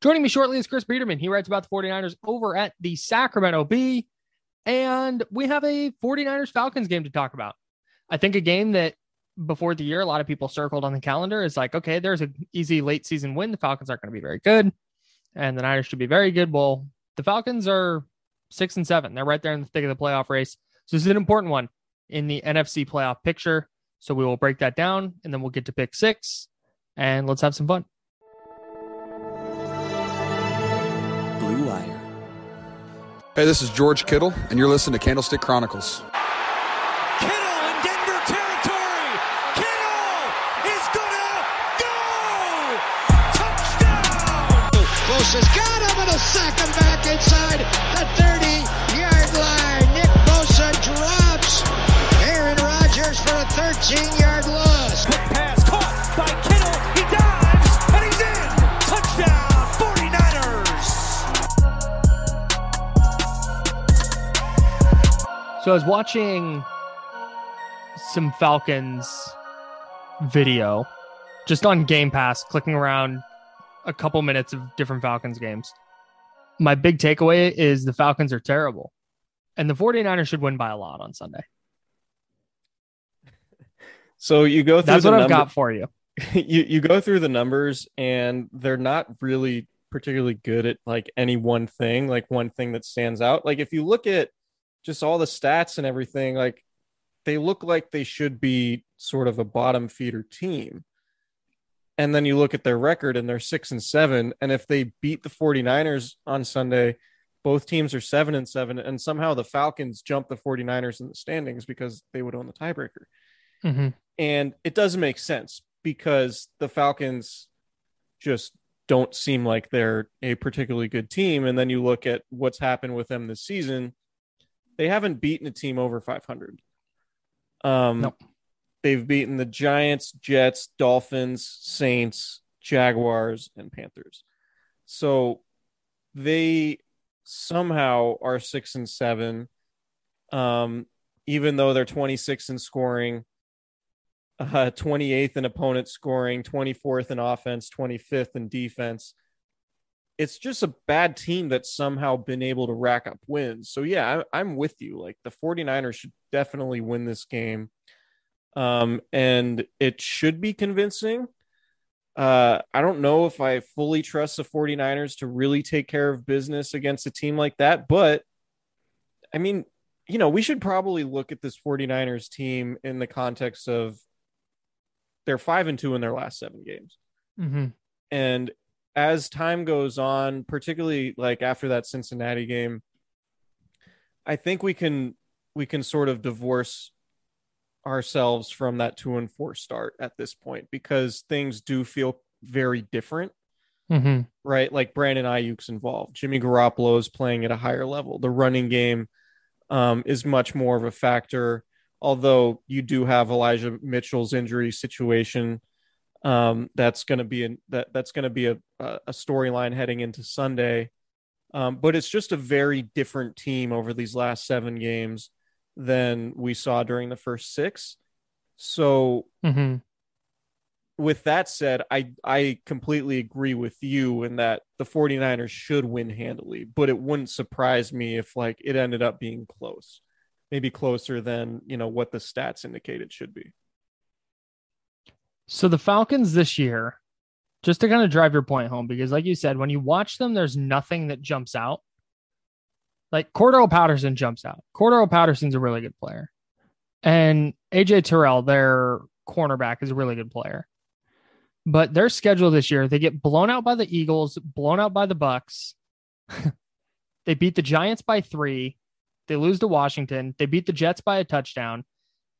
Joining me shortly is Chris Biderman. He writes about the 49ers over at the Sacramento Bee. And we have a 49ers Falcons game to talk about. I think a game that before the year, a lot of people circled on the calendar is like, okay, there's an easy late season win. The Falcons aren't going to be very good. And the Niners should be very good. Well, the Falcons are six and seven. They're right there in the thick of the playoff race. So this is an important one in the NFC playoff picture. So we will break that down and then we'll get to pick six and let's have some fun. Hey, this is George Kittle, and you're listening to Candlestick Chronicles. Kittle in Denver territory. Kittle is gonna go. Touchdown. Close has got him and a sack him back inside the 30 yard line. Nick Bosa drops Aaron Rodgers for a 13 yard loss. So I was watching some Falcons video just on Game Pass, clicking around a couple minutes of different Falcons games. My big takeaway is the Falcons are terrible. And the 49ers should win by a lot on Sunday. So you go through That's what I've got for you. you you go through the numbers and they're not really particularly good at like any one thing, like one thing that stands out. Like if you look at just all the stats and everything, like they look like they should be sort of a bottom feeder team. And then you look at their record and they're six and seven. And if they beat the 49ers on Sunday, both teams are seven and seven. And somehow the Falcons jump the 49ers in the standings because they would own the tiebreaker. Mm-hmm. And it doesn't make sense because the Falcons just don't seem like they're a particularly good team. And then you look at what's happened with them this season. They haven't beaten a team over 500. Um, Nope. They've beaten the Giants, Jets, Dolphins, Saints, Jaguars, and Panthers. So they somehow are six and seven. Um, even though they're 26 in scoring, uh, 28th in opponent scoring, 24th in offense, 25th in defense. It's just a bad team that's somehow been able to rack up wins. So, yeah, I, I'm with you. Like the 49ers should definitely win this game. Um, and it should be convincing. Uh, I don't know if I fully trust the 49ers to really take care of business against a team like that, but I mean, you know, we should probably look at this 49ers team in the context of they're five and two in their last seven games. Mm-hmm. And as time goes on, particularly like after that Cincinnati game, I think we can we can sort of divorce ourselves from that two and four start at this point because things do feel very different, Mm-hmm. right? Like Brandon Aiyuk's involved, Jimmy Garoppolo is playing at a higher level. The running game um, is much more of a factor. Although you do have Elijah Mitchell's injury situation, um, that's going to be an, that that's going to be a a storyline heading into Sunday. Um, but it's just a very different team over these last seven games than we saw during the first six. So Mm-hmm. with that said, I I completely agree with you in that the 49ers should win handily, but it wouldn't surprise me if like it ended up being close. Maybe closer than, you know, what the stats indicate it should be. So the Falcons this year, just to kind of drive your point home, because like you said, when you watch them, there's nothing that jumps out. Like Cordarrelle Patterson jumps out. Cordarrelle Patterson's a really good player. And AJ Terrell, their cornerback, is a really good player. But their schedule this year, they get blown out by the Eagles, blown out by the Bucks. they beat the Giants by three. They lose to Washington. They beat the Jets by a touchdown.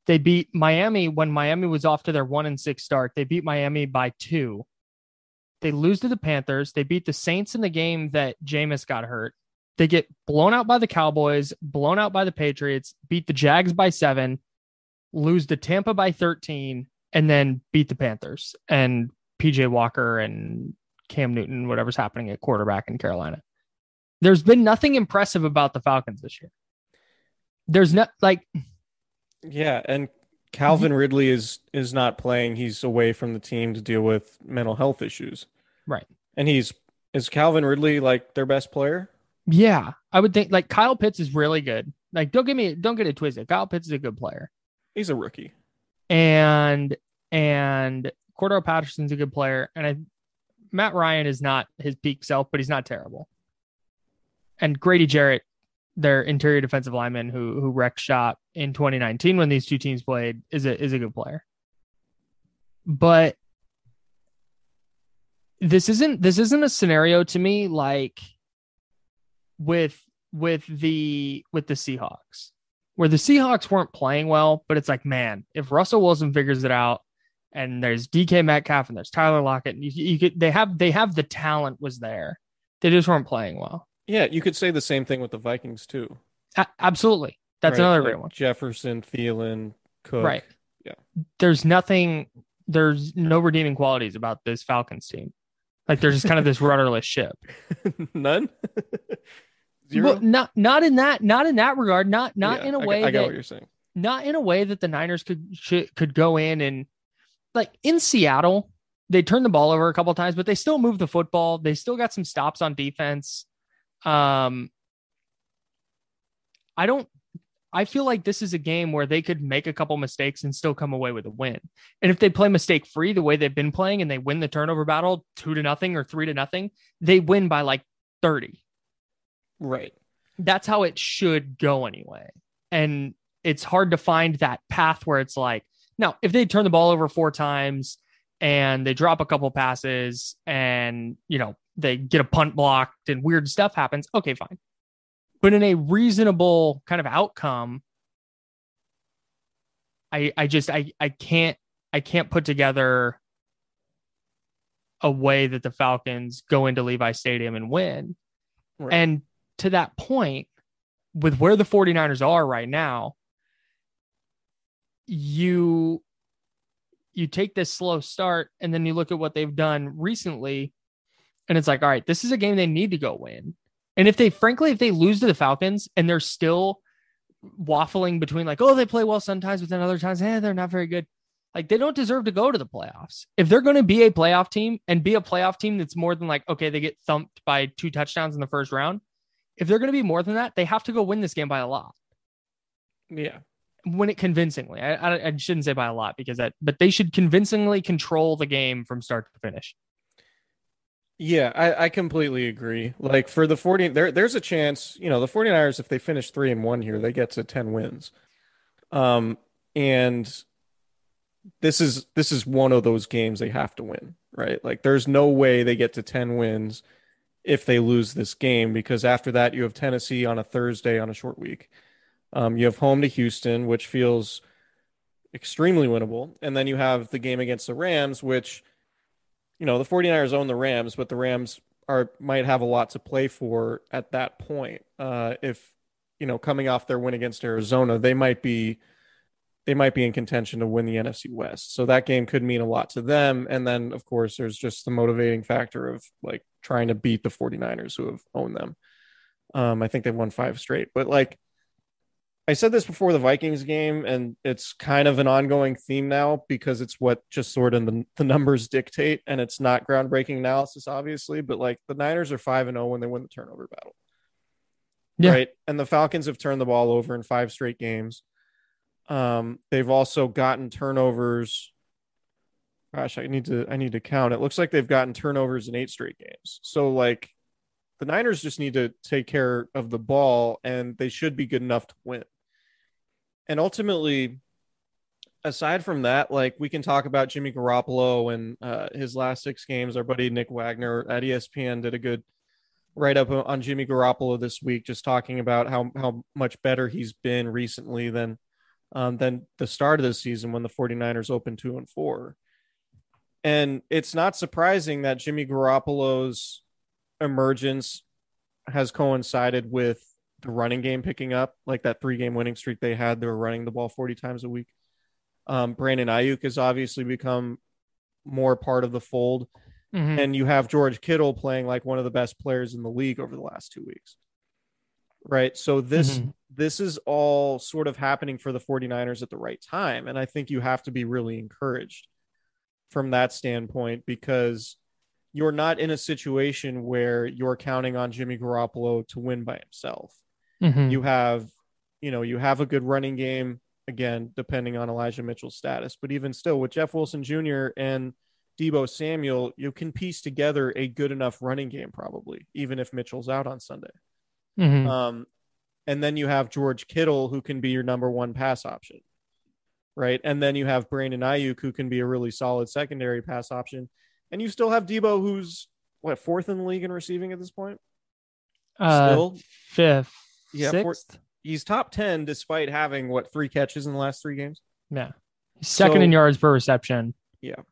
They beat Miami when Miami was off to their one and six start. They beat Miami by two. They lose to the Panthers. They beat the Saints in the game that Jameis got hurt. They get blown out by the Cowboys, blown out by the Patriots, beat the Jags by seven, lose to Tampa by 13, and then beat the Panthers and PJ Walker and Cam Newton, whatever's happening at quarterback in Carolina. There's been nothing impressive about the Falcons this year. There's not like Yeah, and mm-hmm. Calvin Ridley is is not playing. He's away from the team to deal with mental health issues. Right. And he's is Calvin Ridley like their best player? Yeah, I would think like Kyle Pitts is really good. Like, don't get me, don't get it twisted. Kyle Pitts is a good player, He's a rookie. and and Cordarrelle Patterson's a good player, and I, Matt Ryan is not his peak self, but he's not terrible. And Grady Jarrett, their interior defensive lineman who who wrecked shop in 2019 when these two teams played, is a is a good player. But this isn't this isn't a scenario to me like with with the with the Seahawks where the Seahawks weren't playing well, but it's like, man, if Russell Wilson figures it out and there's DK Metcalf and there's Tyler Lockett, you, you could they have they have the talent was there. They just weren't playing well. Yeah, you could say the same thing with the Vikings too. A- absolutely. That's right? another Like great one. Jefferson, Thielen, Cook. Right. Yeah. There's nothing there's no redeeming qualities about this Falcons team. Like they're just kind of this rudderless ship. None. Zero. Well, not not in that not in that regard. Not not Yeah, in a I, way I, get what you're saying. not in a way that the Niners could should, could go in and like in Seattle, they turned the ball over a couple times, but they still moved the football. They still got some stops on defense. Um, I don't. I feel like this is a game where they could make a couple mistakes and still come away with a win. And if they play mistake free the way they've been playing and they win the turnover battle two to nothing or three to nothing, they win by like 30 Right. that's how it should go anyway. And it's hard to find that path where it's like, now, if they turn the ball over four times and they drop a couple passes and, you know, they get a punt blocked and weird stuff happens, okay, fine. But in a reasonable kind of outcome, I I just I I can't I can't put together a way that the Falcons go into Levi Stadium and win. Right. And to that point, with where the 49ers are right now, you you take this slow start and then you look at what they've done recently and it's like all right this is a game they need to go win and if they frankly if they lose to the falcons and they're still waffling between like oh they play well sometimes but then other times eh, they're not very good like they don't deserve to go to the playoffs if they're going to be a playoff team and be a playoff team that's more than like okay they get thumped by two touchdowns in the first round if they're going to be more than that they have to go win this game by a lot Yeah. win it convincingly. I, I, I shouldn't say by a lot because that, but they should convincingly control the game from start to finish. Yeah, I, I completely agree. Like for the 40, there there's a chance, you know, the 49ers, if they finish three and one here, they get to 10 wins. Um, and this is this is one of those games they have to win, right? Like there's no way they get to 10 wins if they lose this game because after that you have Tennessee on a Thursday on a short week. Um, you have home to Houston, which feels extremely winnable, and then you have the game against the Rams, which you know, the 49ers own the Rams, but the Rams are might have a lot to play for at that point. Uh, if you know, coming off their win against Arizona, they might be they might be in contention to win the NFC West. So that game could mean a lot to them. And then of course there's just the motivating factor of like trying to beat the 49ers who have owned them. Um, I think they've won five straight, but like I said this before the Vikings game, and it's kind of an ongoing theme now because it's what just sort of the, the numbers dictate, and it's not groundbreaking analysis, obviously. But like the Niners are five and zero when they win the turnover battle, Yeah. right? And the Falcons have turned the ball over in five straight games. Um, they've also gotten turnovers. Gosh, I need to I need to count. It looks like they've gotten turnovers in eight straight games. So like the Niners just need to take care of the ball and they should be good enough to win. And ultimately, aside from that, like we can talk about Jimmy Garoppolo and uh, his last six games. Our buddy Nick Wagoner at ESPN did a good write up on Jimmy Garoppolo this week, just talking about how how much better he's been recently than um, than the start of the season when the 49ers opened two and four. And it's not surprising that Jimmy Garoppolo's emergence has coincided with the running game picking up, like that three game winning streak they had. They were running the ball 40 times a week. Um, Brandon Aiyuk has obviously become more part of the fold. Mhm. And you have George Kittle playing like one of the best players in the league over the last two weeks. Right. So this Mhm. this is all sort of happening for the 49ers at the right time. And I think you have to be really encouraged from that standpoint because you're not in a situation where you're counting on Jimmy Garoppolo to win by himself. Mhm. You have, you know, you have a good running game again, depending on Elijah Mitchell's status. But even still, with Jeff Wilson Jr. and Deebo Samuel, you can piece together a good enough running game, probably, even if Mitchell's out on Sunday. Mhm. Um, and then you have George Kittle, who can be your number one pass option, right? And then you have Brandon Aiyuk, who can be a really solid secondary pass option. And you still have Deebo, who's what fourth in the league in receiving at this point. Uh, still- fifth, Yeah, sixth. four- He's top ten despite having what three catches in the last three games. Yeah. Second in yards per reception. Yeah.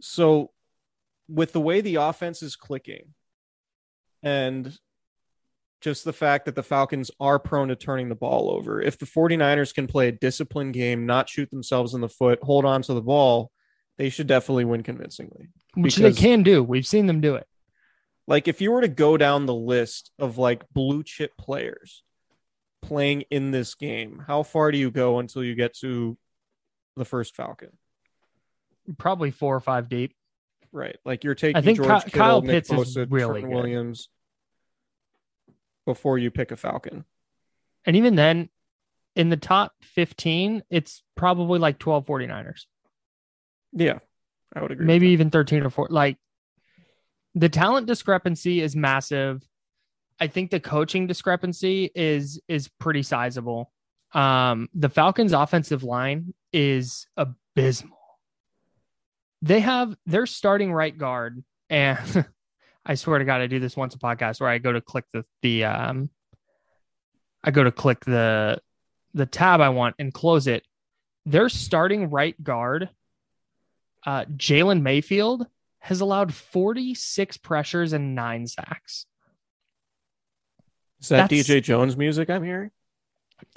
So, with the way the offense is clicking, and just the fact that the Falcons are prone to turning the ball over, if the 49ers can play a disciplined game, not shoot themselves in the foot, hold on to the ball, they should definitely win convincingly. Which they can do. We've seen them do it. Like, if you were to go down the list of like blue chip players playing in this game, how far do you go until you get to the first Falcon? Probably four or five deep. Right. Like you're taking I think George Ky- Kittle, Kyle Nick Pitts is really Trent good. Williams before you pick a Falcon. And even then, in the top 15, it's probably like 12 49ers. Yeah. I would agree. maybe even 13 or 4 like the talent discrepancy is massive i think the coaching discrepancy is is pretty sizable um the falcons offensive line is abysmal they have their starting right guard and i swear to god i do this once a podcast where i go to click the the um i go to click the the tab i want and close it their starting right guard uh, Jalen Mayfield has allowed 46 pressures and nine sacks. Is that that's- DJ Jones music I'm hearing?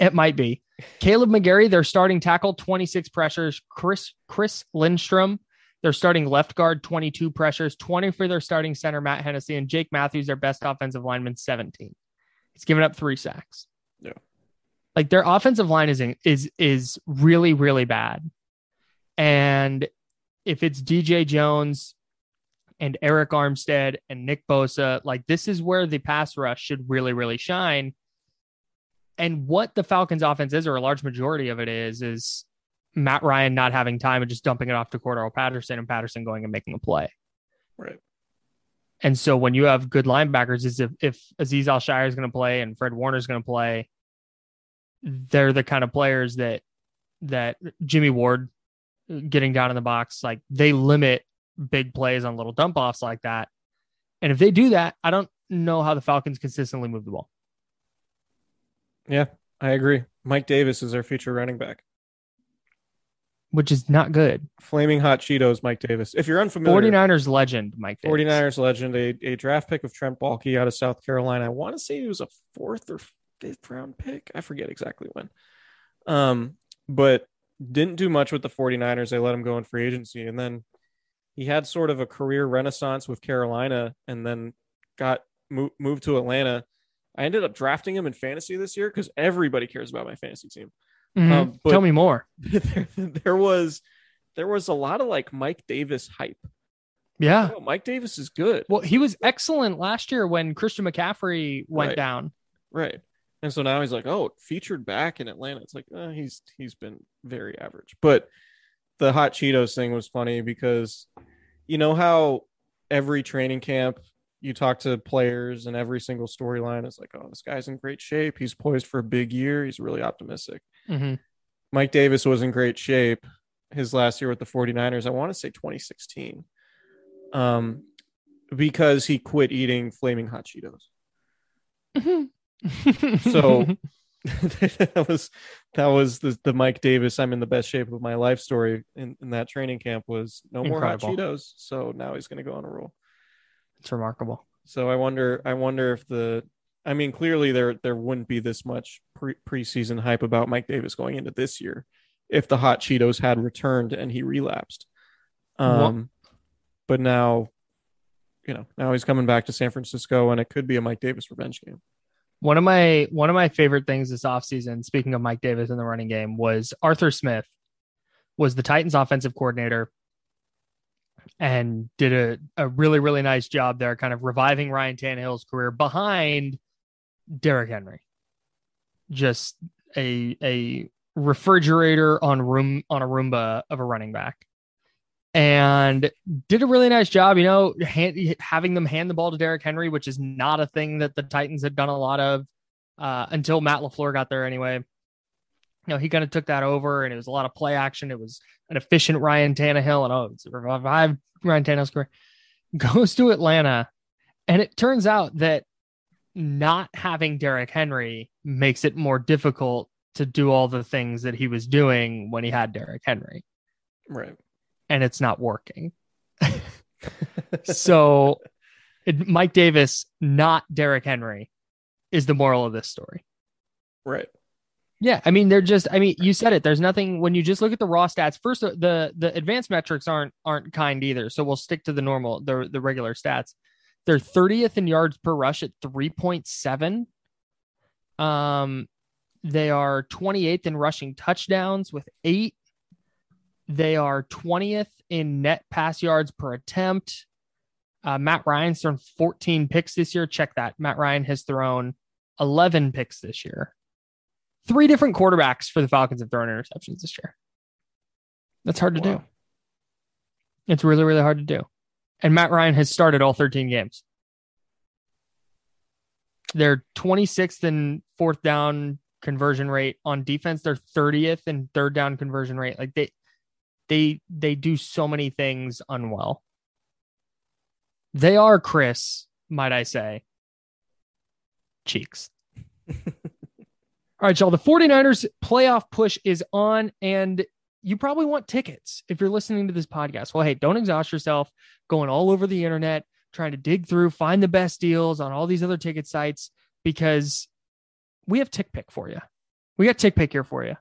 It might be. Kaleb McGary, their starting tackle, 26 pressures. Chris Chris Lindstrom, their starting left guard, 22 pressures. 20 for their starting center, Matt Hennessy, and Jake Matthews, their best offensive lineman, 17. He's given up three sacks. Yeah. Like their offensive line is is is really really bad, and if it's DJ Jones and Arik Armstead and Nick Bosa, like this is where the pass rush should really really shine. And what the Falcons offense is, or a large majority of it is, is Matt Ryan not having time and just dumping it off to Cordarrelle Patterson and Patterson going and making a play. Right. And so when you have good linebackers, is if, if Azeez Al-Shaair is going to play and Fred Warner is going to play, they're the kind of players that that Jimmy Ward getting down in the box, like they limit big plays on little dump offs like that. And if they do that, I don't know how the Falcons consistently move the ball. Yeah, I agree. Mike Davis is our future running back. which is not good. Flaming hot Cheetos, Mike Davis. If you're unfamiliar, 49ers legend, Mike Davis. 49ers legend, a, a draft pick of Trent Baalke out of South Carolina. I want to say he was a fourth or fifth round pick. I forget exactly when. Um, but didn't do much with the 49ers. They let him go in free agency. And then he had sort of a career renaissance with Carolina and then got mo- moved to Atlanta. I ended up drafting him in fantasy this year because everybody cares about my fantasy team. Mhm. Um, Tell me more. there, there was there was a lot of like Mike Davis hype. Yeah. Oh, Mike Davis is good. Well, he was excellent last year when Christian McCaffrey went Right. down. Right. And so now he's like, oh, featured back in Atlanta. It's like, uh, he's he's been very average. But the hot Cheetos thing was funny because you know how every training camp you talk to players and every single storyline is like, oh, this guy's in great shape. He's poised for a big year. He's really optimistic. hmm Mike Davis was in great shape his last year with the 49ers. I want to say 2016. Um, because he quit eating flaming hot Cheetos. So that was that was the, the Mike Davis. I'm in the best shape of my life story in, in that training camp was no more hot Cheetos. So now he's going to go on a roll. it's remarkable. So I wonder, I wonder if the, I mean, clearly there there wouldn't be this much pre- preseason hype about Mike Davis going into this year if the hot Cheetos had returned and he relapsed. Um, but now, you know, now he's coming back to San Francisco, and it could be a Mike Davis revenge game. One of my one of my favorite things this offseason, speaking of Mike Davis in the running game, was Arthur Smith was the Titans offensive coordinator and did a, a really, really nice job there, kind of reviving Ryan Tannehill's career behind Derrick Henry. Just a a refrigerator on room on a Roomba of a running back. And did a really nice job, you know, hand, having them hand the ball to Derrick Henry, which is not a thing that the Titans had done a lot of uh, until Matt LaFleur got there anyway. You know, he kind of took that over and it was a lot of play action. It was an efficient Ryan Tannehill and oh, it's revived Ryan Tannehill's career. Goes to Atlanta. And it turns out that not having Derrick Henry makes it more difficult to do all the things that he was doing when he had Derrick Henry. Right. And it's not working. so it, Mike Davis, not Derrick Henry, is the moral of this story. Right. Yeah, I mean they're just I mean you said it there's nothing when you just look at the raw stats first the the advanced metrics aren't aren't kind either so we'll stick to the normal the the regular stats. They're 30th in yards per rush at 3.7. Um they are 28th in rushing touchdowns with 8. They are 20th in net pass yards per attempt. Uh, Matt Ryan's thrown 14 picks this year. Check that. Matt Ryan has thrown 11 picks this year three different quarterbacks for the Falcons have thrown interceptions this year. That's hard to do. It's really, really hard to do. And Matt Ryan has started all 13 games. They're 26th in fourth down conversion rate on defense. They're 30th in third down conversion rate. Like they, they, they do so many things unwell. They are Chris, might I say, cheeks. All right, y'all. The 49ers playoff push is on, and you probably want tickets if you're listening to this podcast. Well, hey, don't exhaust yourself going all over the internet, trying to dig through, find the best deals on all these other ticket sites because we have TickPick for you. We got TickPick here for you.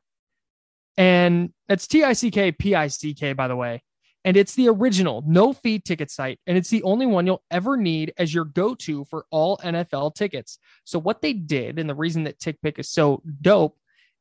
And it's T I C K P I C K, by the way. And it's the original no fee ticket site. And it's the only one you'll ever need as your go to for all NFL tickets. So what they did, and the reason that TickPick is so dope,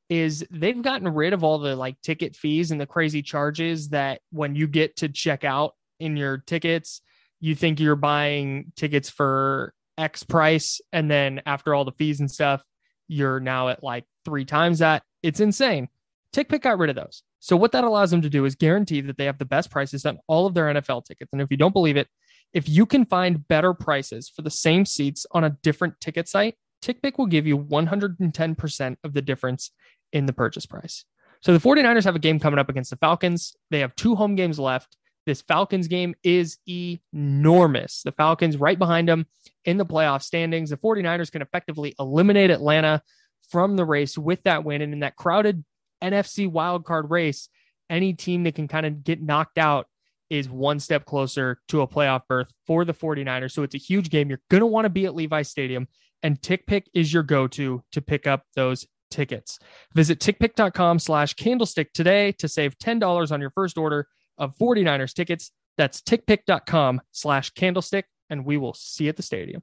is they've gotten rid of all the like ticket fees and the crazy charges that when you get to check out in your tickets, you think you're buying tickets for X price, and then after all the fees and stuff, you're now at like three times that. It's insane. TickPick got rid of those. So what that allows them to do is guarantee that they have the best prices on all of their NFL tickets. And if you don't believe it, if you can find better prices for the same seats on a different ticket site, TickPick will give you 110% of the difference in the purchase price. So the 49ers have a game coming up against the Falcons. They have two home games left. This Falcons game is enormous. The Falcons right behind them in the playoff standings. The 49ers can effectively eliminate Atlanta from the race with that win. And in that crowded NFC wildcard race, any team that can kind of get knocked out is one step closer to a playoff berth for the 49ers. So it's a huge game. You're going to want to be at Levi Stadium, and TickPick is your go to to pick up those tickets. Visit tickpick.com slash candlestick today to save $10 on your first order of 49ers tickets. That's tickpick.com slash candlestick, and we will see you at the stadium.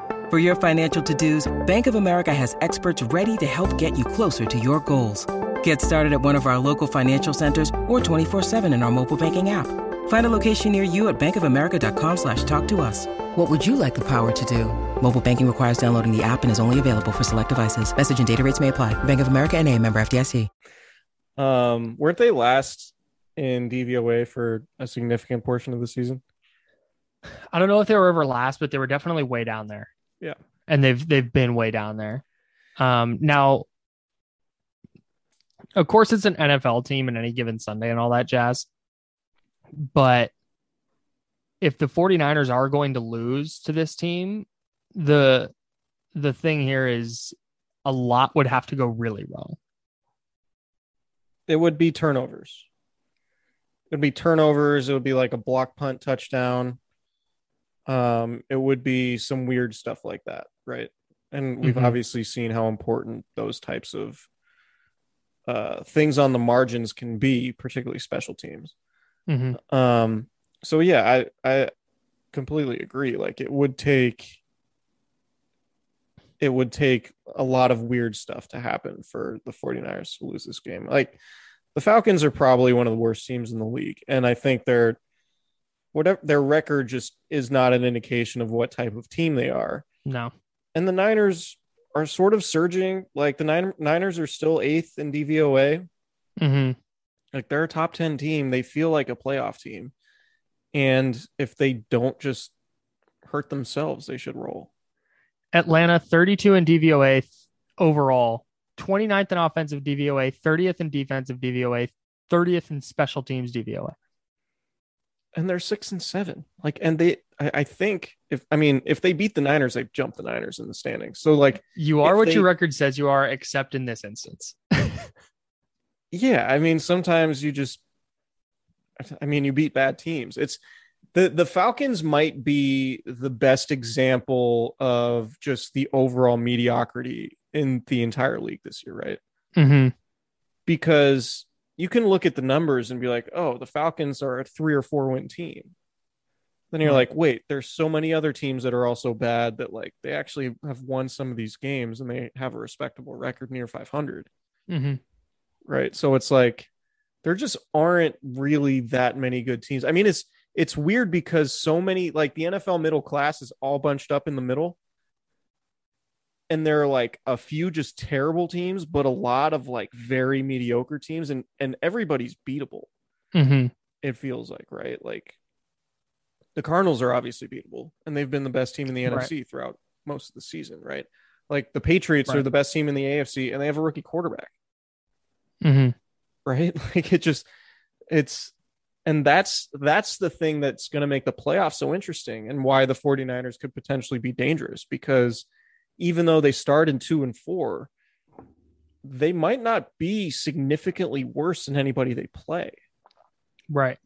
For your financial to-dos, Bank of America has experts ready to help get you closer to your goals. Get started at one of our local financial centers or 24-7 in our mobile banking app. Find a location near you at bankofamerica.com slash talk to us. What would you like the power to do? Mobile banking requires downloading the app and is only available for select devices. Message and data rates may apply. Bank of America and a member FDIC. Um, weren't they last in DVOA for a significant portion of the season? I don't know if they were ever last, but they were definitely way down there. Yeah. And they've they've been way down there. Um now of course it's an NFL team in any given Sunday and all that jazz. But if the 49ers are going to lose to this team, the the thing here is a lot would have to go really wrong. It would be turnovers. It would be turnovers. It would be like a block punt touchdown. Um, it would be some weird stuff like that, right? And we've Mhm. obviously seen how important those types of uh, things on the margins can be, particularly special teams. Mm-hmm. Um, so yeah, I I completely agree. Like it would take it would take a lot of weird stuff to happen for the 49ers to lose this game. Like the Falcons are probably one of the worst teams in the league. And I think their whatever their record just is not an indication of what type of team they are. No. And the Niners are sort of surging. Like the Nin- Niners are still eighth in DVOA Mm-hmm. like they're a top 10 team they feel like a playoff team and if they don't just hurt themselves they should roll Atlanta 32 in DVOA overall, 29th in offensive DVOA, 30th in defensive DVOA, 30th in special teams DVOA. And they're six and seven like and they I, I think if i mean if they beat the niners they've jumped the niners in the standings so like You are what they- your record says you are, except in this instance. yeah i mean sometimes you just i mean you beat bad teams it's the the falcons might be the best example of just the overall mediocrity in the entire league this year right Mm-hmm. because you can look at the numbers and be like, oh, the Falcons are a three or four win team. Then you're like, wait, there's so many other teams that are also bad that like they actually have won some of these games and they have a respectable record near 500. Mm-hmm. Right. So it's like there just aren't really that many good teams. I mean, it's it's weird because so many like the NFL middle class is all bunched up in the middle. And there are like a few just terrible teams, but a lot of like very mediocre teams, and and everybody's beatable. Mm-hmm. It feels like right, like the Cardinals are obviously beatable, and they've been the best team in the Right. NFC throughout most of the season, right? Like the Patriots are the best team in the AFC, and they have a rookie quarterback Mm-hmm. right? Like it just it's and that's that's the thing that's going to make the playoffs so interesting and why the 49ers could potentially be dangerous because even though they start in 2 and 4 they might not be significantly worse than anybody they play. Right.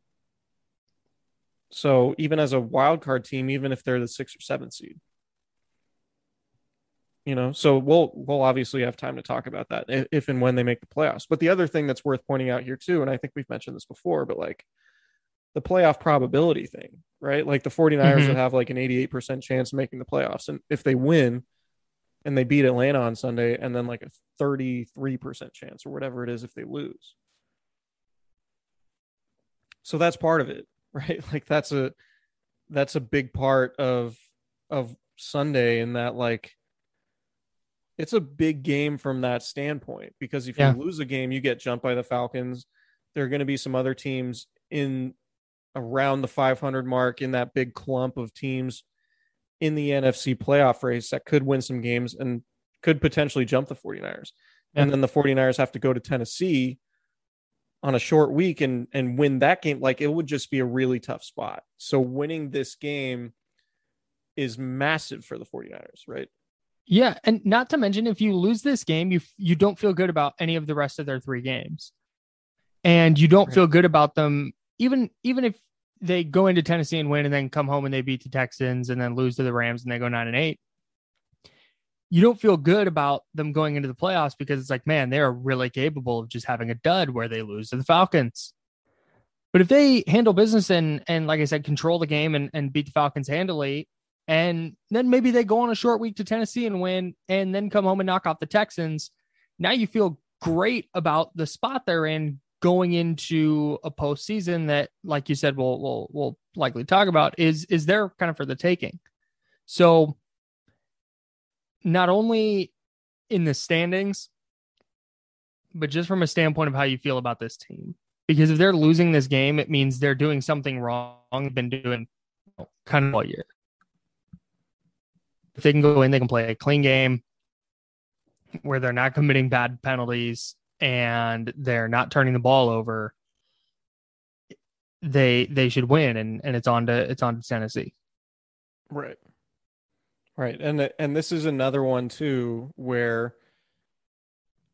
So even as a wild card team even if they're the 6th or 7th seed you know so we'll we'll obviously have time to talk about that if, and when they make the playoffs but the other thing that's worth pointing out here too and i think we've mentioned this before but like the playoff probability thing, right? Like the 49ers Mhm. would have like an 88% chance of making the playoffs. And if they win and they beat Atlanta on Sunday, and then like a 33% chance or whatever it is if they lose. So that's part of it, right? Like that's a that's a big part of of Sunday in that like it's a big game from that standpoint because if Yeah. you lose a game, you get jumped by the Falcons. There are going to be some other teams in around the 500 mark in that big clump of teams in the NFC playoff race that could win some games and could potentially jump the 49ers. And then the 49ers have to go to Tennessee on a short week and and win that game like it would just be a really tough spot. So winning this game is massive for the 49ers, right? Yeah, and not to mention if you lose this game, you you don't feel good about any of the rest of their three games, and you don't Right. feel good about them even even if they go into Tennessee and win, and then come home and they beat the Texans, and then lose to the Rams, and they go nine and eight. You don't feel good about them going into the playoffs because it's like, man, they're really capable of just having a dud where they lose to the Falcons. But if they handle business and and like I said, control the game and, and beat the Falcons handily, and then maybe they go on a short week to Tennessee and win, and then come home and knock off the Texans. Now you feel great about the spot they're in going into a postseason that, like you said, we'll we'll we'll likely talk about is is there kind of for the taking. So not only in the standings, but just from a standpoint of how you feel about this team. Because if they're losing this game, it means they're doing something wrong. They've been doing kind of all year if they can go in, they can play a clean game where they're not committing bad penalties and they're not turning the ball over. They they should win, and and it's on to it's on to Tennessee. Right. Right. And and this is another one too where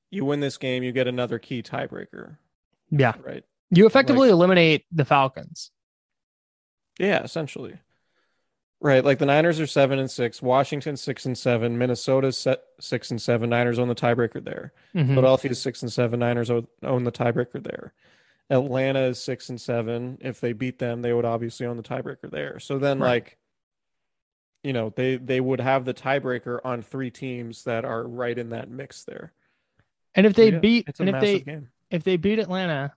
you win this game, you get another key tiebreaker, Yeah, right? you effectively eliminate the Falcons. Yeah, essentially. Right. Like the Niners are seven and six, Washington six and seven, Minnesota's set six and seven. Niners own the tiebreaker there. Mhm. Philadelphia's six and seven. Niners own the tiebreaker there. Atlanta is six and seven. If they beat them, they would obviously own the tiebreaker there. So then, Right. like, you know, they they would have the tiebreaker on three teams that are right in that mix there. And if So, they yeah, beat and if they game. if they beat Atlanta,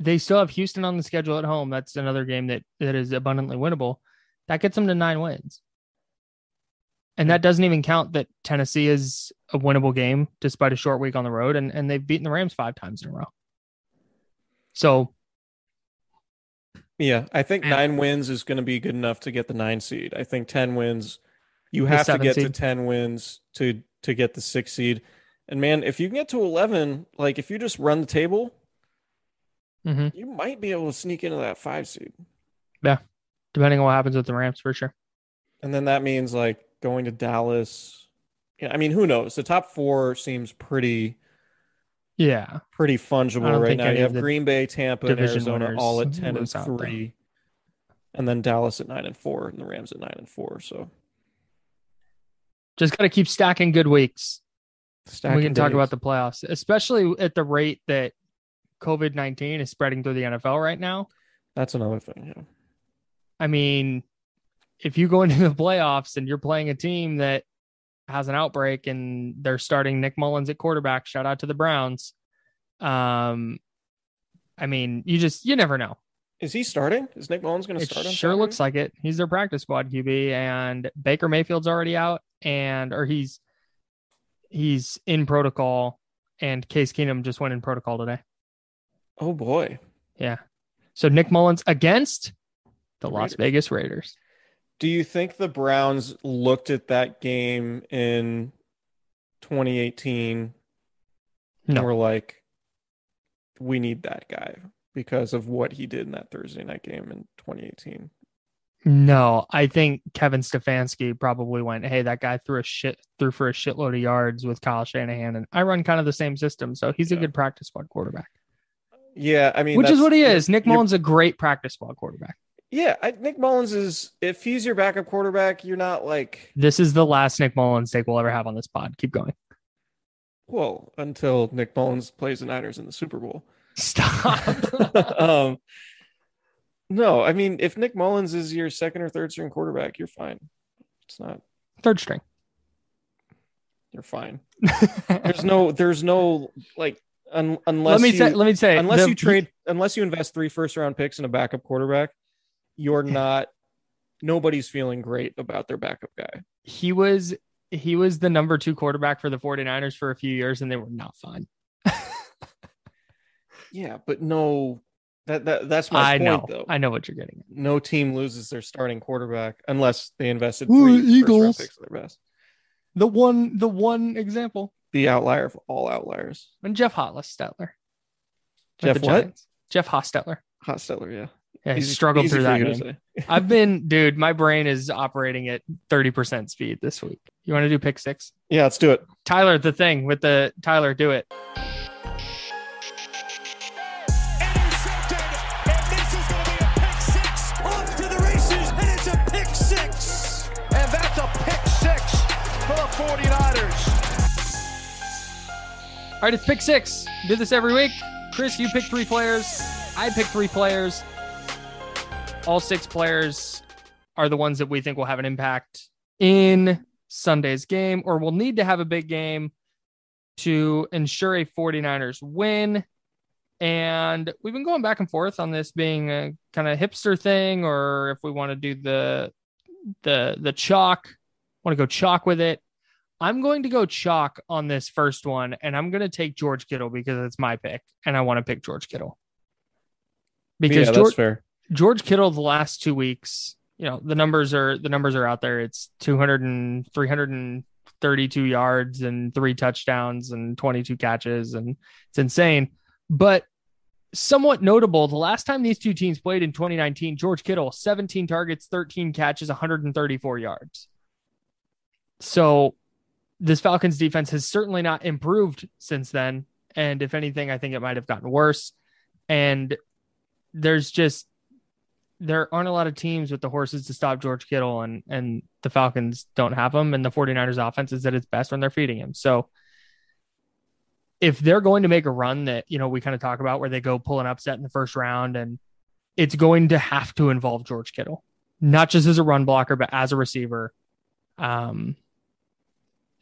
they still have Houston on the schedule at home. That's another game that that is abundantly winnable. That gets them to nine wins. And that doesn't even count that Tennessee is a winnable game despite a short week on the road, and, and they've beaten the Rams five times in a row. So Yeah, I think nine wins is going to be good enough to get the nine seed. I think ten wins, you have to get to ten wins to to get the six seed. And man, if you can get to eleven, like if you just run the table, mhm, you might be able to sneak into that five seed. Depending on what happens with the Rams for sure. And then that means like going to Dallas. Yeah, I mean, who knows? The top four seems pretty Yeah. pretty fungible right now. You have Green Bay, Tampa, and Arizona all at ten and lose out, though. three, and then Dallas at nine and four, and the Rams at nine and four. So Just got to keep stacking good weeks. we stacking can talk about the playoffs, especially at the rate that COVID 19 is spreading through the NFL right now. That's another thing. Yeah. I mean, if you go into the playoffs and you're playing a team that has an outbreak and they're starting Nick Mullens at quarterback, shout out to the Browns. Um, I mean, you just you never know. Is he starting? Is Nick Mullens going to start? sure Saturday? looks like it. He's their practice squad QB, and Baker Mayfield's already out, and or he's he's in protocol, and Case Keenum just went in protocol today. Oh boy. Yeah. So Nick Mullens against the The Las Vegas Raiders. Do you think the Browns looked at that game in 2018 and were like, we need that guy because of what he did in that Thursday night game in 2018? No, I think Kevin Stefanski probably went, "Hey, that guy threw a shit threw for a shitload of yards with Kyle Shanahan, and I run kind of the same system, so he's a good practice squad quarterback, Yeah, I mean, which is what he is. Nick Mullens a great practice squad quarterback. Yeah, I, Nick Mullens is. If he's your backup quarterback, you're not like, This is the last Nick Mullens take we'll ever have on this pod. Keep going. whoa, until Nick Mullens plays the Niners in the Super Bowl. Stop. um, No, I mean, if Nick Mullens is your second or third string quarterback, you're fine. It's not. Third string. You're fine. There's no. There's no like. Un, unless let me you, say. Let me say. unless the- you trade, unless you invest three first round picks in a backup quarterback, you're not. Nobody's feeling great about their backup guy. he was he was the number two quarterback for the 49ers for a few years and they were not fun. Yeah, but no. That, that that's my I point know. though. I know what you're getting at. no team loses their starting quarterback unless they invested Ooh, three round Eagles. picks their best. The one the one example. The outlier of all outliers. And Jeff Hostetler. with Jeff what? Giants. Jeff Hostetler. Hostetler, yeah. Yeah, he Easy- struggled easy through that game. I've been, dude, my brain is operating at 30% speed this week. You want to do pick six? Yeah, let's do it. Tyler, the thing with the Tyler, do it. Intercepted. And this is going to be a pick six. Off to the races. And it's a pick six. And that's a pick six for the 49ers. All right, it's pick six. Do this every week. Chris, you pick three players. I pick three players. All six players are the ones that we think will have an impact in Sunday's game or will need to have a big game to ensure a 49ers win. And we've been going back and forth on this being a kind of hipster thing or if we want to do the the the chalk, want to go chalk with it. I'm going to go chalk on this first one, and I'm going to take George Kittle because it's my pick, and I want to pick George Kittle. Because yeah, George, that's fair. George Kittle, the last two weeks, you know, the numbers are the numbers are out there. It's 200 and 332 yards and three touchdowns and 22 catches, and it's insane. But somewhat notable, the last time these two teams played in 2019, George Kittle, 17 targets, 13 catches, 134 yards. So this Falcons defense has certainly not improved since then. And if anything, I think it might have gotten worse. And there's just there aren't a lot of teams with the horses to stop George Kittle and and the Falcons don't have them and the 49ers offense is at its best when they're feeding him. So if they're going to make a run that, you know, we kind of talk about where they go pull an upset in the first round and it's going to have to involve George Kittle, not just as a run blocker, but as a receiver. Um,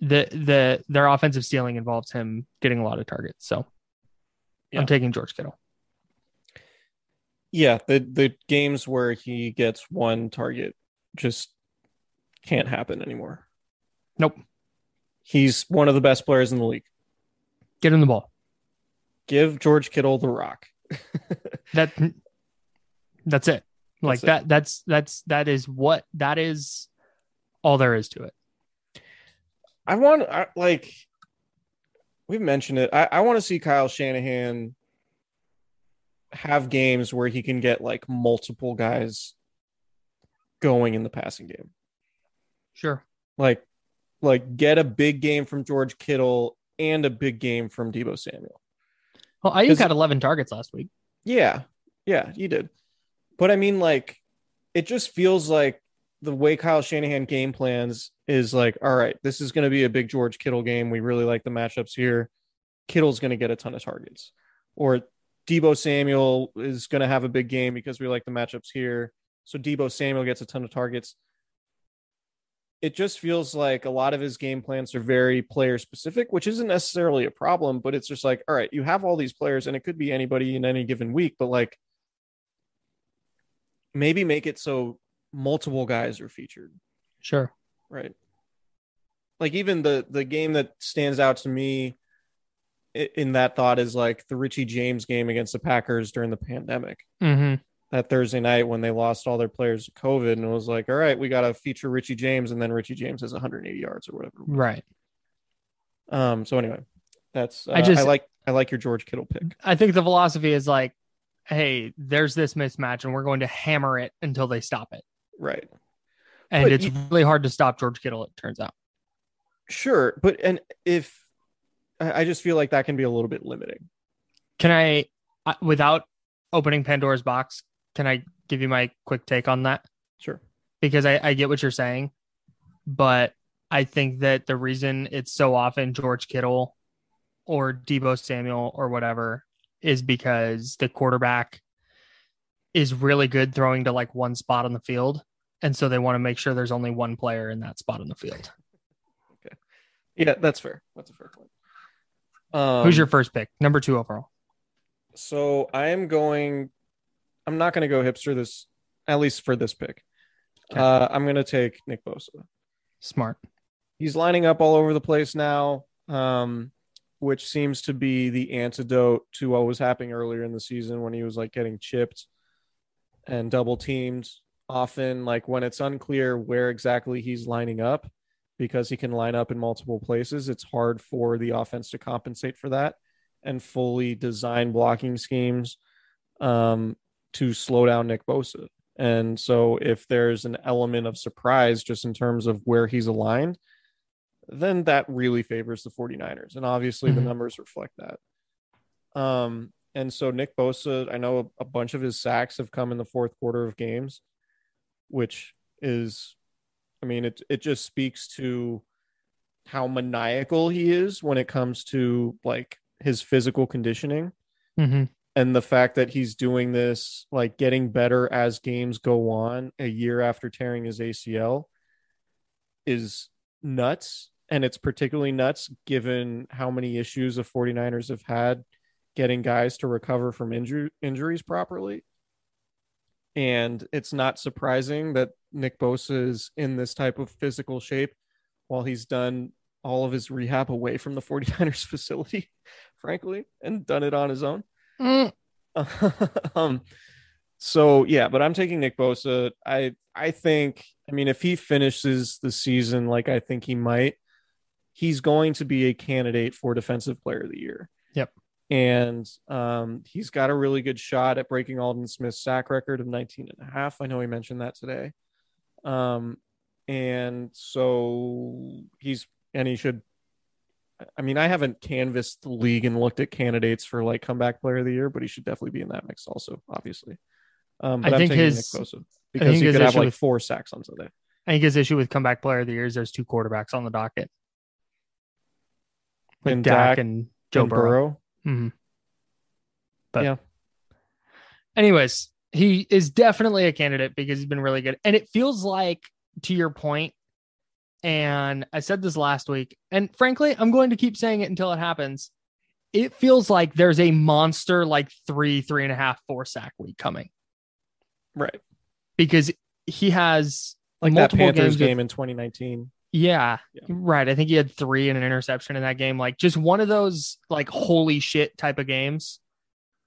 the the their offensive ceiling involves him getting a lot of targets. So Yeah. I'm taking George Kittle. Yeah, the the games where he gets one target just can't happen anymore. Nope. He's one of the best players in the league. Get him the ball. Give George Kittle the rock. That that's it. Like That's it. that that's that's that is what that is all there is to it. I want I, like we've mentioned it. I, I want to see Kyle Shanahan have games where he can get like multiple guys going in the passing game. Sure. Like like get a big game from George Kittle and a big game from Deebo Samuel. Well, Aiyuk Is- had 11 targets last week. Yeah. Yeah, you did. But I mean like it just feels like the way Kyle Shanahan game plans is like, all right, this is going to be a big George Kittle game. We really like the matchups here. Kittle's going to get a ton of targets. Or Deebo Samuel is going to have a big game because we like the matchups here. So Deebo Samuel gets a ton of targets. It just feels like a lot of his game plans are very player specific, which isn't necessarily a problem, but it's just like, all right, you have all these players and it could be anybody in any given week, but like maybe make it so multiple guys are featured Sure. right like even the the game that stands out to me in that thought is like the richie james game against the packers during the pandemic Mm-hmm. that thursday night when they lost all their players to covid and it was like all right we got to feature richie james and then richie james has 180 yards or whatever Right. um so anyway that's uh, I just- i like i like your george kittle pick I think the philosophy is like, hey, there's this mismatch and we're going to hammer it until they stop it. right And But it's you- really hard to stop George Kittle, it turns out. sure but and if i just feel like that can be a little bit limiting Can I, I- without opening Pandora's box, can I give you my quick take on that? sure Because I, I get what you're saying, but I think that the reason it's so often George Kittle or Deebo Samuel or whatever is because the quarterback is really good throwing to like one spot on the field. And so they want to make sure there's only one player in that spot on the field. Okay. Yeah, that's fair. That's a fair point. Um, Who's your first pick? Number two overall. So I am going. I'm not going to go hipster this, at least for this pick. Okay. Uh, I'm going to take Nick Bosa. Smart. He's lining up all over the place now, um, which seems to be the antidote to what was happening earlier in the season when he was like getting chipped and double teamed often. Like when it's unclear where exactly he's lining up, because he can line up in multiple places, it's hard for the offense to compensate for that and fully design blocking schemes um, to slow down Nick Bosa. And so, if there's an element of surprise just in terms of where he's aligned, then that really favors the 49ers. And obviously, the Mhm. numbers reflect that. Um, and so, Nick Bosa, I know a, a bunch of his sacks have come in the fourth quarter of games, which is, I mean, it, it just speaks to how maniacal he is when it comes to like his physical conditioning Mm-hmm. and the fact that he's doing this like getting better as games go on a year after tearing his ACL is nuts and it's particularly nuts given how many issues the 49ers have had getting guys to recover from injury injuries properly and it's not surprising that Nick Bosa is in this type of physical shape while he's done all of his rehab away from the 49ers facility frankly and done it on his own Mm. um so yeah but i'm taking nick bosa i i think i mean if he finishes the season like i think he might he's going to be a candidate for defensive player of the year Yep. And um he's got a really good shot at breaking aldon smith's sack record of 19 and a half i know he mentioned that today um and so he's and he should I mean, I haven't canvassed the league and looked at candidates for like comeback player of the year, but he should definitely be in that mix also, obviously. Um, but I am think taking his- Nick Bosa because think he could have like with- four sacks on Sunday. I think his issue with comeback player of the year is there's two quarterbacks on the docket. With And Dak, Dak and Joe And Burrow. Mhm. But Yeah. anyways, he is definitely a candidate because he's been really good. And it feels like, to your point, and I said this last week, and frankly, I'm going to keep saying it until it happens. It feels like there's a monster like three, three and a half, four sack week coming right? because he has Like multiple that Panthers games with- game in 2019. Yeah, Yeah. right. I think he had three and an interception in that game. Like just one of those like holy shit type of games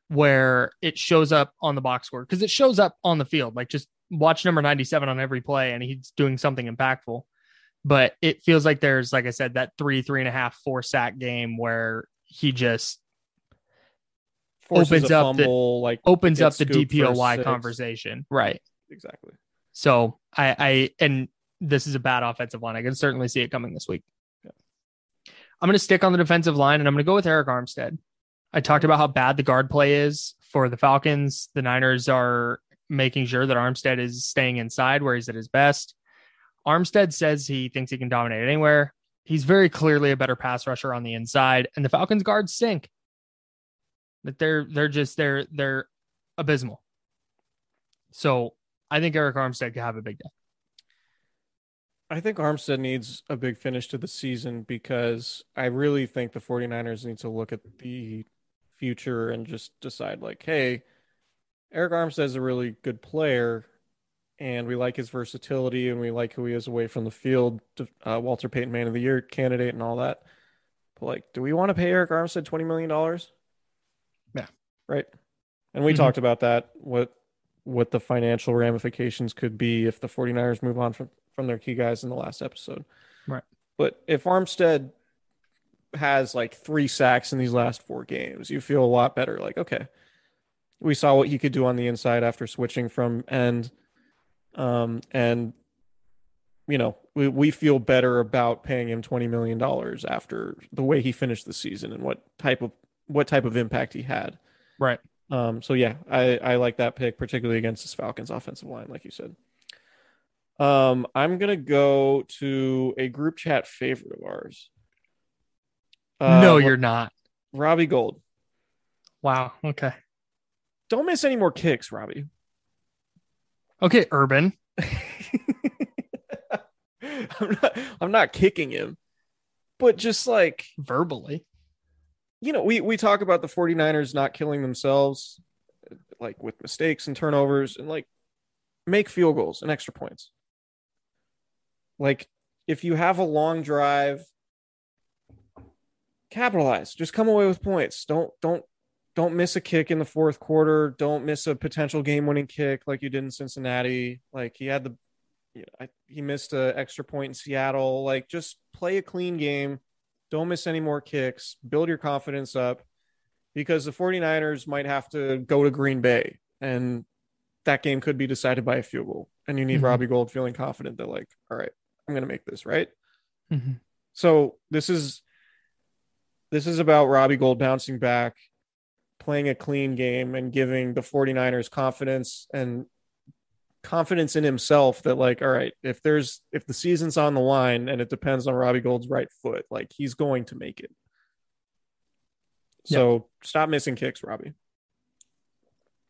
where it shows up on the box score because it shows up on the field. Like just watch number 97 on every play and he's doing something impactful. But it feels like there's, like I said, that three, three and a half, four sack game where he just Forces Opens up the- fumble, like opens up the DPOY conversation. Right. Exactly. So I, I, and this is a bad offensive line. I can certainly see it coming this week. Yeah. I'm going to stick on the defensive line and I'm going to go with Arik Armstead. I talked about how bad the guard play is for the Falcons. The Niners are making sure that Armstead is staying inside where he's at his best. Armstead says he thinks he can dominate anywhere. He's very clearly a better pass rusher on the inside, and the Falcons guards sink. That they're they're just they're they're abysmal. So I think Arik Armstead could have a big day. I think Armstead needs a big finish to the season because I really think the 49ers need to look at the future and just decide like, hey, Arik Armstead's a really good player and we like his versatility and we like who he is away from the field, uh, Walter Payton Man of the Year candidate and all that. But like, do we want to pay Arik Armstead $20 million? Yeah. Right. And we Mhm. talked about that, what what the financial ramifications could be if the 49ers move on from, from their key guys in the last episode. Right. But if Armstead has like three sacks in these last four games, you feel a lot better. Like, okay, we saw what he could do on the inside after switching from end. Um, and you know, we, we feel better about paying him $20 million after the way he finished the season and what type of, what type of impact he had. Right. Um, so yeah, I, I like that pick, particularly against this Falcons offensive line, like you said. Um, I'm gonna go to a group chat favorite of ours. Uh, no, you're not. Robbie Gould. Wow. Okay. Don't miss any more kicks, Robbie. Okay, Urban. I'm not I'm not kicking him. But just like, verbally. you know, we we talk about the 49ers not killing themselves like with mistakes and turnovers and like make field goals and extra points. Like if you have a long drive capitalize, just come away with points. Don't don't don't miss a kick in the fourth quarter. Don't miss a potential game-winning kick like you did in Cincinnati. Like he had the you know, I, he missed a extra point in Seattle. Like just play a clean game. Don't miss any more kicks. Build your confidence up because the 49ers might have to go to Green Bay and that game could be decided by a field goal. And you need Mhm. Robbie Gould feeling confident that like, all right, I'm going to make this, right? Mhm. So this is this is about Robbie Gould bouncing back, playing a clean game and giving the 49ers confidence and confidence in himself that like all right, if there's if the season's on the line and it depends on Robbie Gould's right foot, like he's going to make it. So stop missing kicks, Robbie.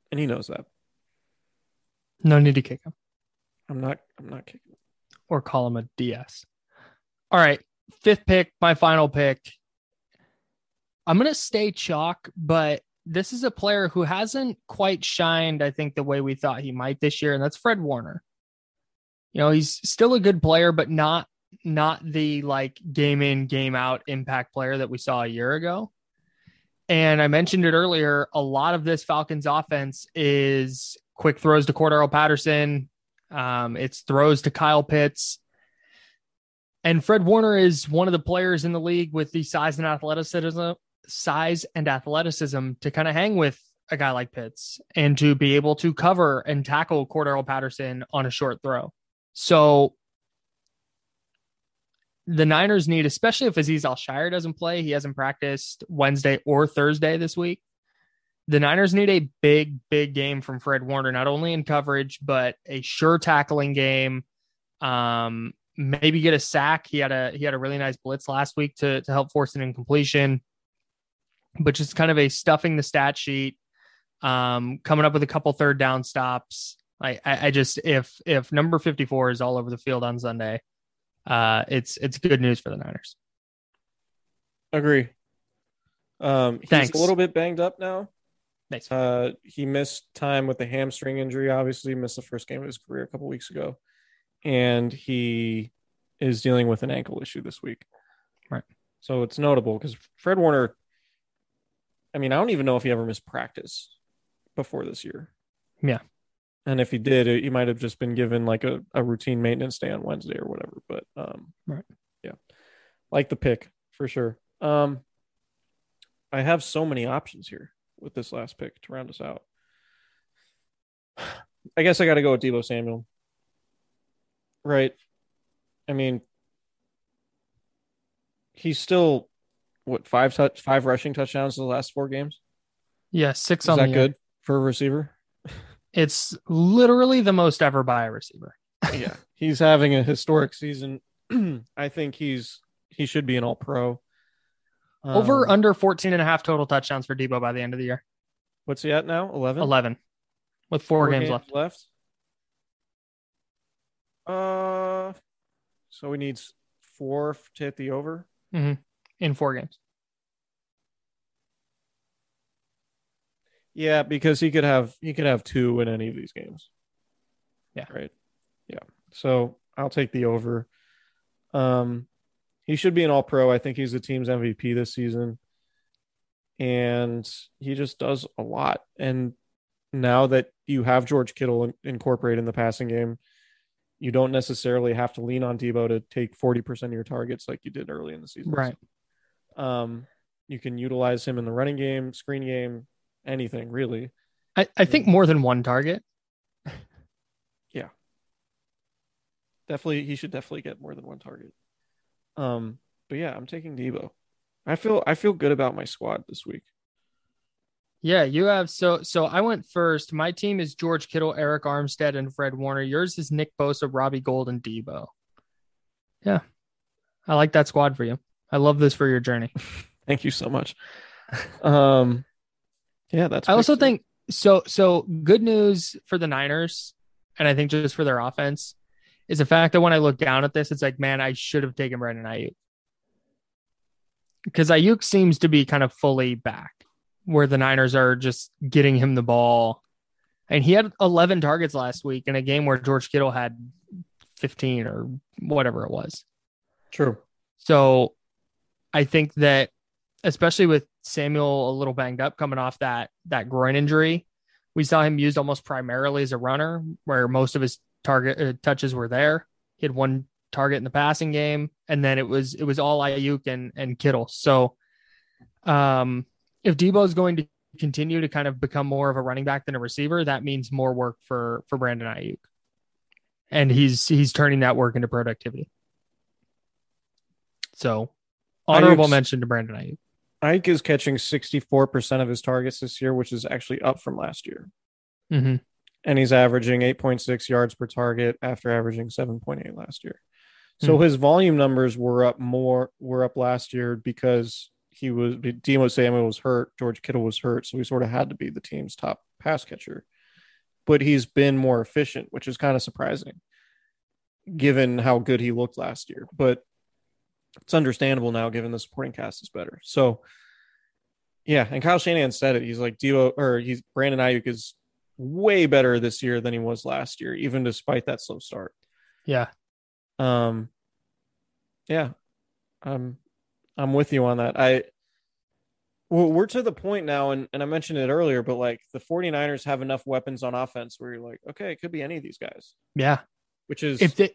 And he knows that. No need to kick him I'm not I'm not kicking. Or call him a DS. All right, fifth pick, my final pick. I'm gonna stay chalk, but this is a player who hasn't quite shined, I think, the way we thought he might this year, and that's Fred Warner. You know, he's still a good player, but not not the like game in, game out impact player that we saw a year ago. And I mentioned it earlier, a lot of this Falcons offense is quick throws to Cordarrelle Patterson. Um, it's throws to Kyle Pitts. And Fred Warner is one of the players in the league with the size and athleticism, size and athleticism to kind of hang with a guy like Pitts and to be able to cover and tackle Cordarrelle Patterson on a short throw. So the Niners need, especially if Azeez Al-Shaair doesn't play, he hasn't practiced Wednesday or Thursday this week. The Niners need a big, big game from Fred Warner, not only in coverage, but a sure tackling game. Um, maybe get a sack. He had a he had a really nice blitz last week to to help force an incompletion, but just kind of a stuffing the stat sheet, um, coming up with a couple third down stops. I, I, I just if if number fifty four is all over the field on Sunday, uh, it's it's good news for the Niners. Agree. Um he's Thanks. a little bit banged up now. Thanks. Uh, he missed time with the hamstring injury. Obviously, missed the first game of his career a couple weeks ago, and he is dealing with an ankle issue this week. Right. So it's notable because Fred Warner. I mean, I don't even know if he ever missed practice before this year. Yeah. And if he did, he might have just been given like a, a routine maintenance day on Wednesday or whatever. But um, Right. Yeah, like the pick for sure. Um, I have so many options here with this last pick to round us out. I guess I got to go with Deebo Samuel. Right. I mean, he's still what five touch five rushing touchdowns in the last four games. Yeah, six Is on that the good for a receiver? It's literally the most ever by a receiver. yeah, he's having a historic season. I think he's he should be an all pro. Over under 14 and a half total touchdowns for Deebo by the end of the year. what's he at now? 11? 11 with four, games, left. left. Uh, so he needs four to hit the over. in four games. Yeah, because he could have he could have two in any of these games. Yeah. Right. Yeah. So I'll take the over. Um he should be an all pro. I think he's the team's MVP this season. And he just does a lot. And now that you have George Kittle in- incorporated in the passing game, you don't necessarily have to lean on Deebo to take 40% of your targets like you did early in the season. Right. Um, you can utilize him in the running game, screen game, anything really. I, I think more than one target. Yeah. Definitely, he should definitely get more than one target. Um, but yeah, I'm taking Deebo. I feel I feel good about my squad this week. Yeah, you have so so I went first. My team is George Kittle, Arik Armstead, and Fred Warner. Yours is Nick Bosa, Robbie Gould, and Deebo. Yeah. I like that squad for you. I love this for your journey. Thank you so much. Um, yeah, that's. I also pretty think so so good news for the Niners and I think just for their offense, is the fact that when I look down at this, it's like, man, I should have taken Brandon Aiyuk because Aiyuk seems to be kind of fully back, where the Niners are just getting him the ball, and he had 11 targets last week in a game where George Kittle had 15 or whatever it was. True. So I think that especially with Samuel a little banged up coming off that that groin injury, we saw him used almost primarily as a runner where most of his target uh, touches were there. He had one target in the passing game and then it was it was all Aiyuk and and Kittle. So um if Deebo is going to continue to kind of become more of a running back than a receiver, that means more work for for Brandon Aiyuk. And he's he's turning that work into productivity. So honorable Aiyuk's- mention to Brandon Aiyuk. Ike is catching 64% of his targets this year, which is actually up from last year. Mm-hmm. And he's averaging 8.6 yards per target after averaging 7.8 last year. So Hmm. his volume numbers were up more, were up last year because he was, Deebo Samuel was hurt, George Kittle was hurt. So he sort of had to be the team's top pass catcher. But he's been more efficient, which is kind of surprising given how good he looked last year. But it's understandable now given the supporting cast is better. So yeah, and Kyle Shanahan said it. He's like Dio or he's Brandon Aiyuk is way better this year than he was last year, even despite that slow start. Yeah. Um yeah. Um I'm with you on that. I well, we're to the point now, and, and I mentioned it earlier, but like the 49ers have enough weapons on offense where you're like, okay, it could be any of these guys, Yeah. which is If they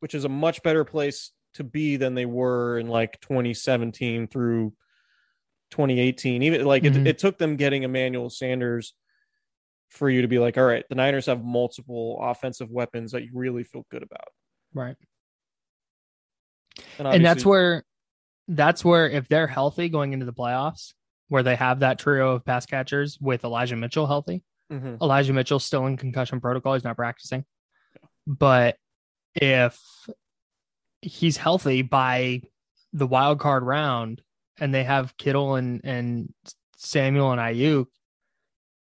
which is a much better place to be than they were in like 2017 through 2018. Even like Mhm. it, it took them getting Emmanuel Sanders for you to be like, all right, the Niners have multiple offensive weapons that you really feel good about. right. And, and that's where that's where if they're healthy going into the playoffs where they have that trio of pass catchers with elijah mitchell healthy Mhm. elijah mitchell's still in concussion protocol he's not practicing but if he's healthy by the wild card round and they have kittle and and samuel and aiyuk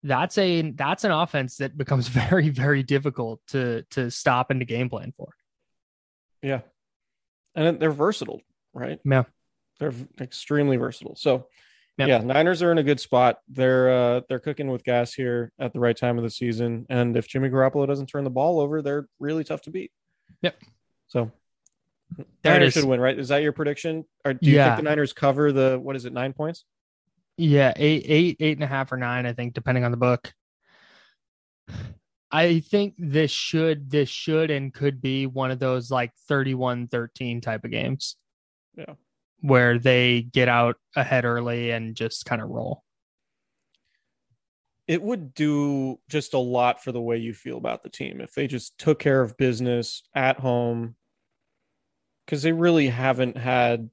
that's a that's an offense that becomes very very difficult to to stop and to game plan for yeah, and they're versatile, right? Yeah. they're extremely versatile. So. Yep. Yeah, Niners are in a good spot. They're uh, they're cooking with gas here at the right time of the season, and if Jimmy Garoppolo doesn't turn the ball over, they're really tough to beat. Yep. So There Niners should win, right? Is that your prediction? Or do you Yeah. think the Niners cover the what is it, nine points? Yeah, eight, eight, eight and a half or nine, I think, depending on the book. I think this should, this should and could be one of those like 31 13 type of games. Yeah. Where they get out ahead early and just kind of roll. It would do just a lot for the way you feel about the team if they just took care of business at home. Because they really haven't had.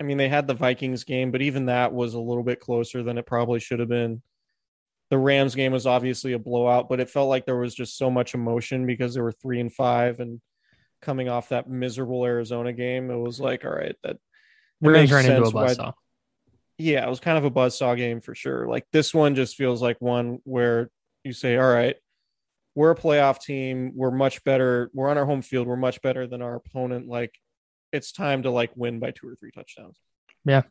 I mean, they had the Vikings game, but even that was a little bit closer than it probably should have been. The Rams game was obviously a blowout, but it felt like there was just so much emotion because they were three and five and coming off that miserable Arizona game. It was like, all right, that We're going to turn into a buzzsaw. yeah, it was kind of a buzzsaw game for sure. Like this one just feels like one where you say, all right, we're a playoff team. We're much better. We're on our home field. We're much better than our opponent. Like it's time to like win by two or three touchdowns. Yeah.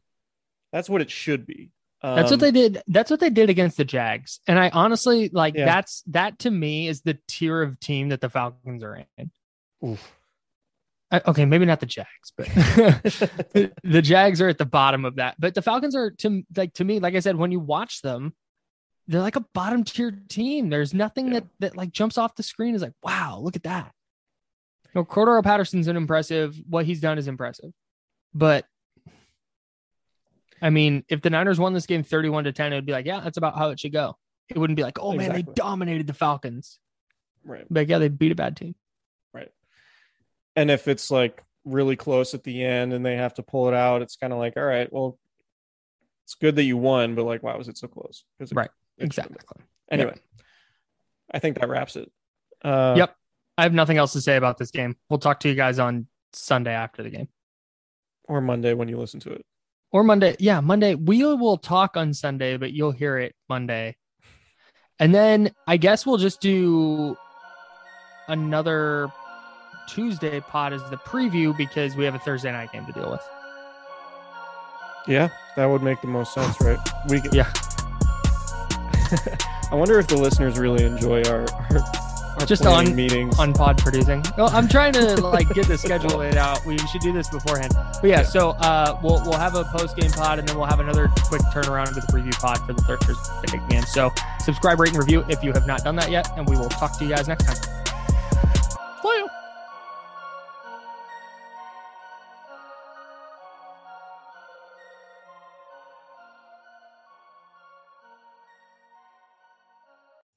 That's what it should be. That's what Um, they did. That's what they did against the Jags. And I honestly like Yeah. that's that to me is the tier of team that the Falcons are in. Oof. I, okay, maybe not the Jags, but the, the Jags are at the bottom of that. But the Falcons are to like to me, like I said, when you watch them, they're like a bottom tier team. There's nothing Yeah. that that like jumps off the screen is like, wow, look at that. Know, Cordero Patterson's an impressive. What he's done is impressive, but I mean, if the Niners won this game 31 to 10, it would be like, yeah, that's about how it should go. It wouldn't be like, oh man, they dominated the Falcons. Right. But yeah, they beat a bad team. Right. And if it's like really close at the end and they have to pull it out, it's kind of like, all right, well, it's good that you won, but like, why was it so close? it- Right. Exactly. Anyway, I think that wraps it. Uh, Yep. I have nothing else to say about this game. We'll talk to you guys on Sunday after the game Or Monday when you listen to it. or Monday. Yeah, Monday. We will talk on Sunday, but you'll hear it Monday. And then I guess we'll just do another Tuesday pod as the preview because we have a Thursday night game to deal with. Yeah, that would make the most sense, right? We Yeah. I wonder if the listeners really enjoy our, our, our Just on- meetings. on pod producing. Well, I'm trying to like get the schedule laid out. We should do this beforehand. But yeah, Yeah. so uh, we'll we'll have a post game pod and then we'll have another quick turnaround into the preview pod for the Thursday game. So subscribe, rate, and review if you have not done that yet, and we will talk to you guys next time.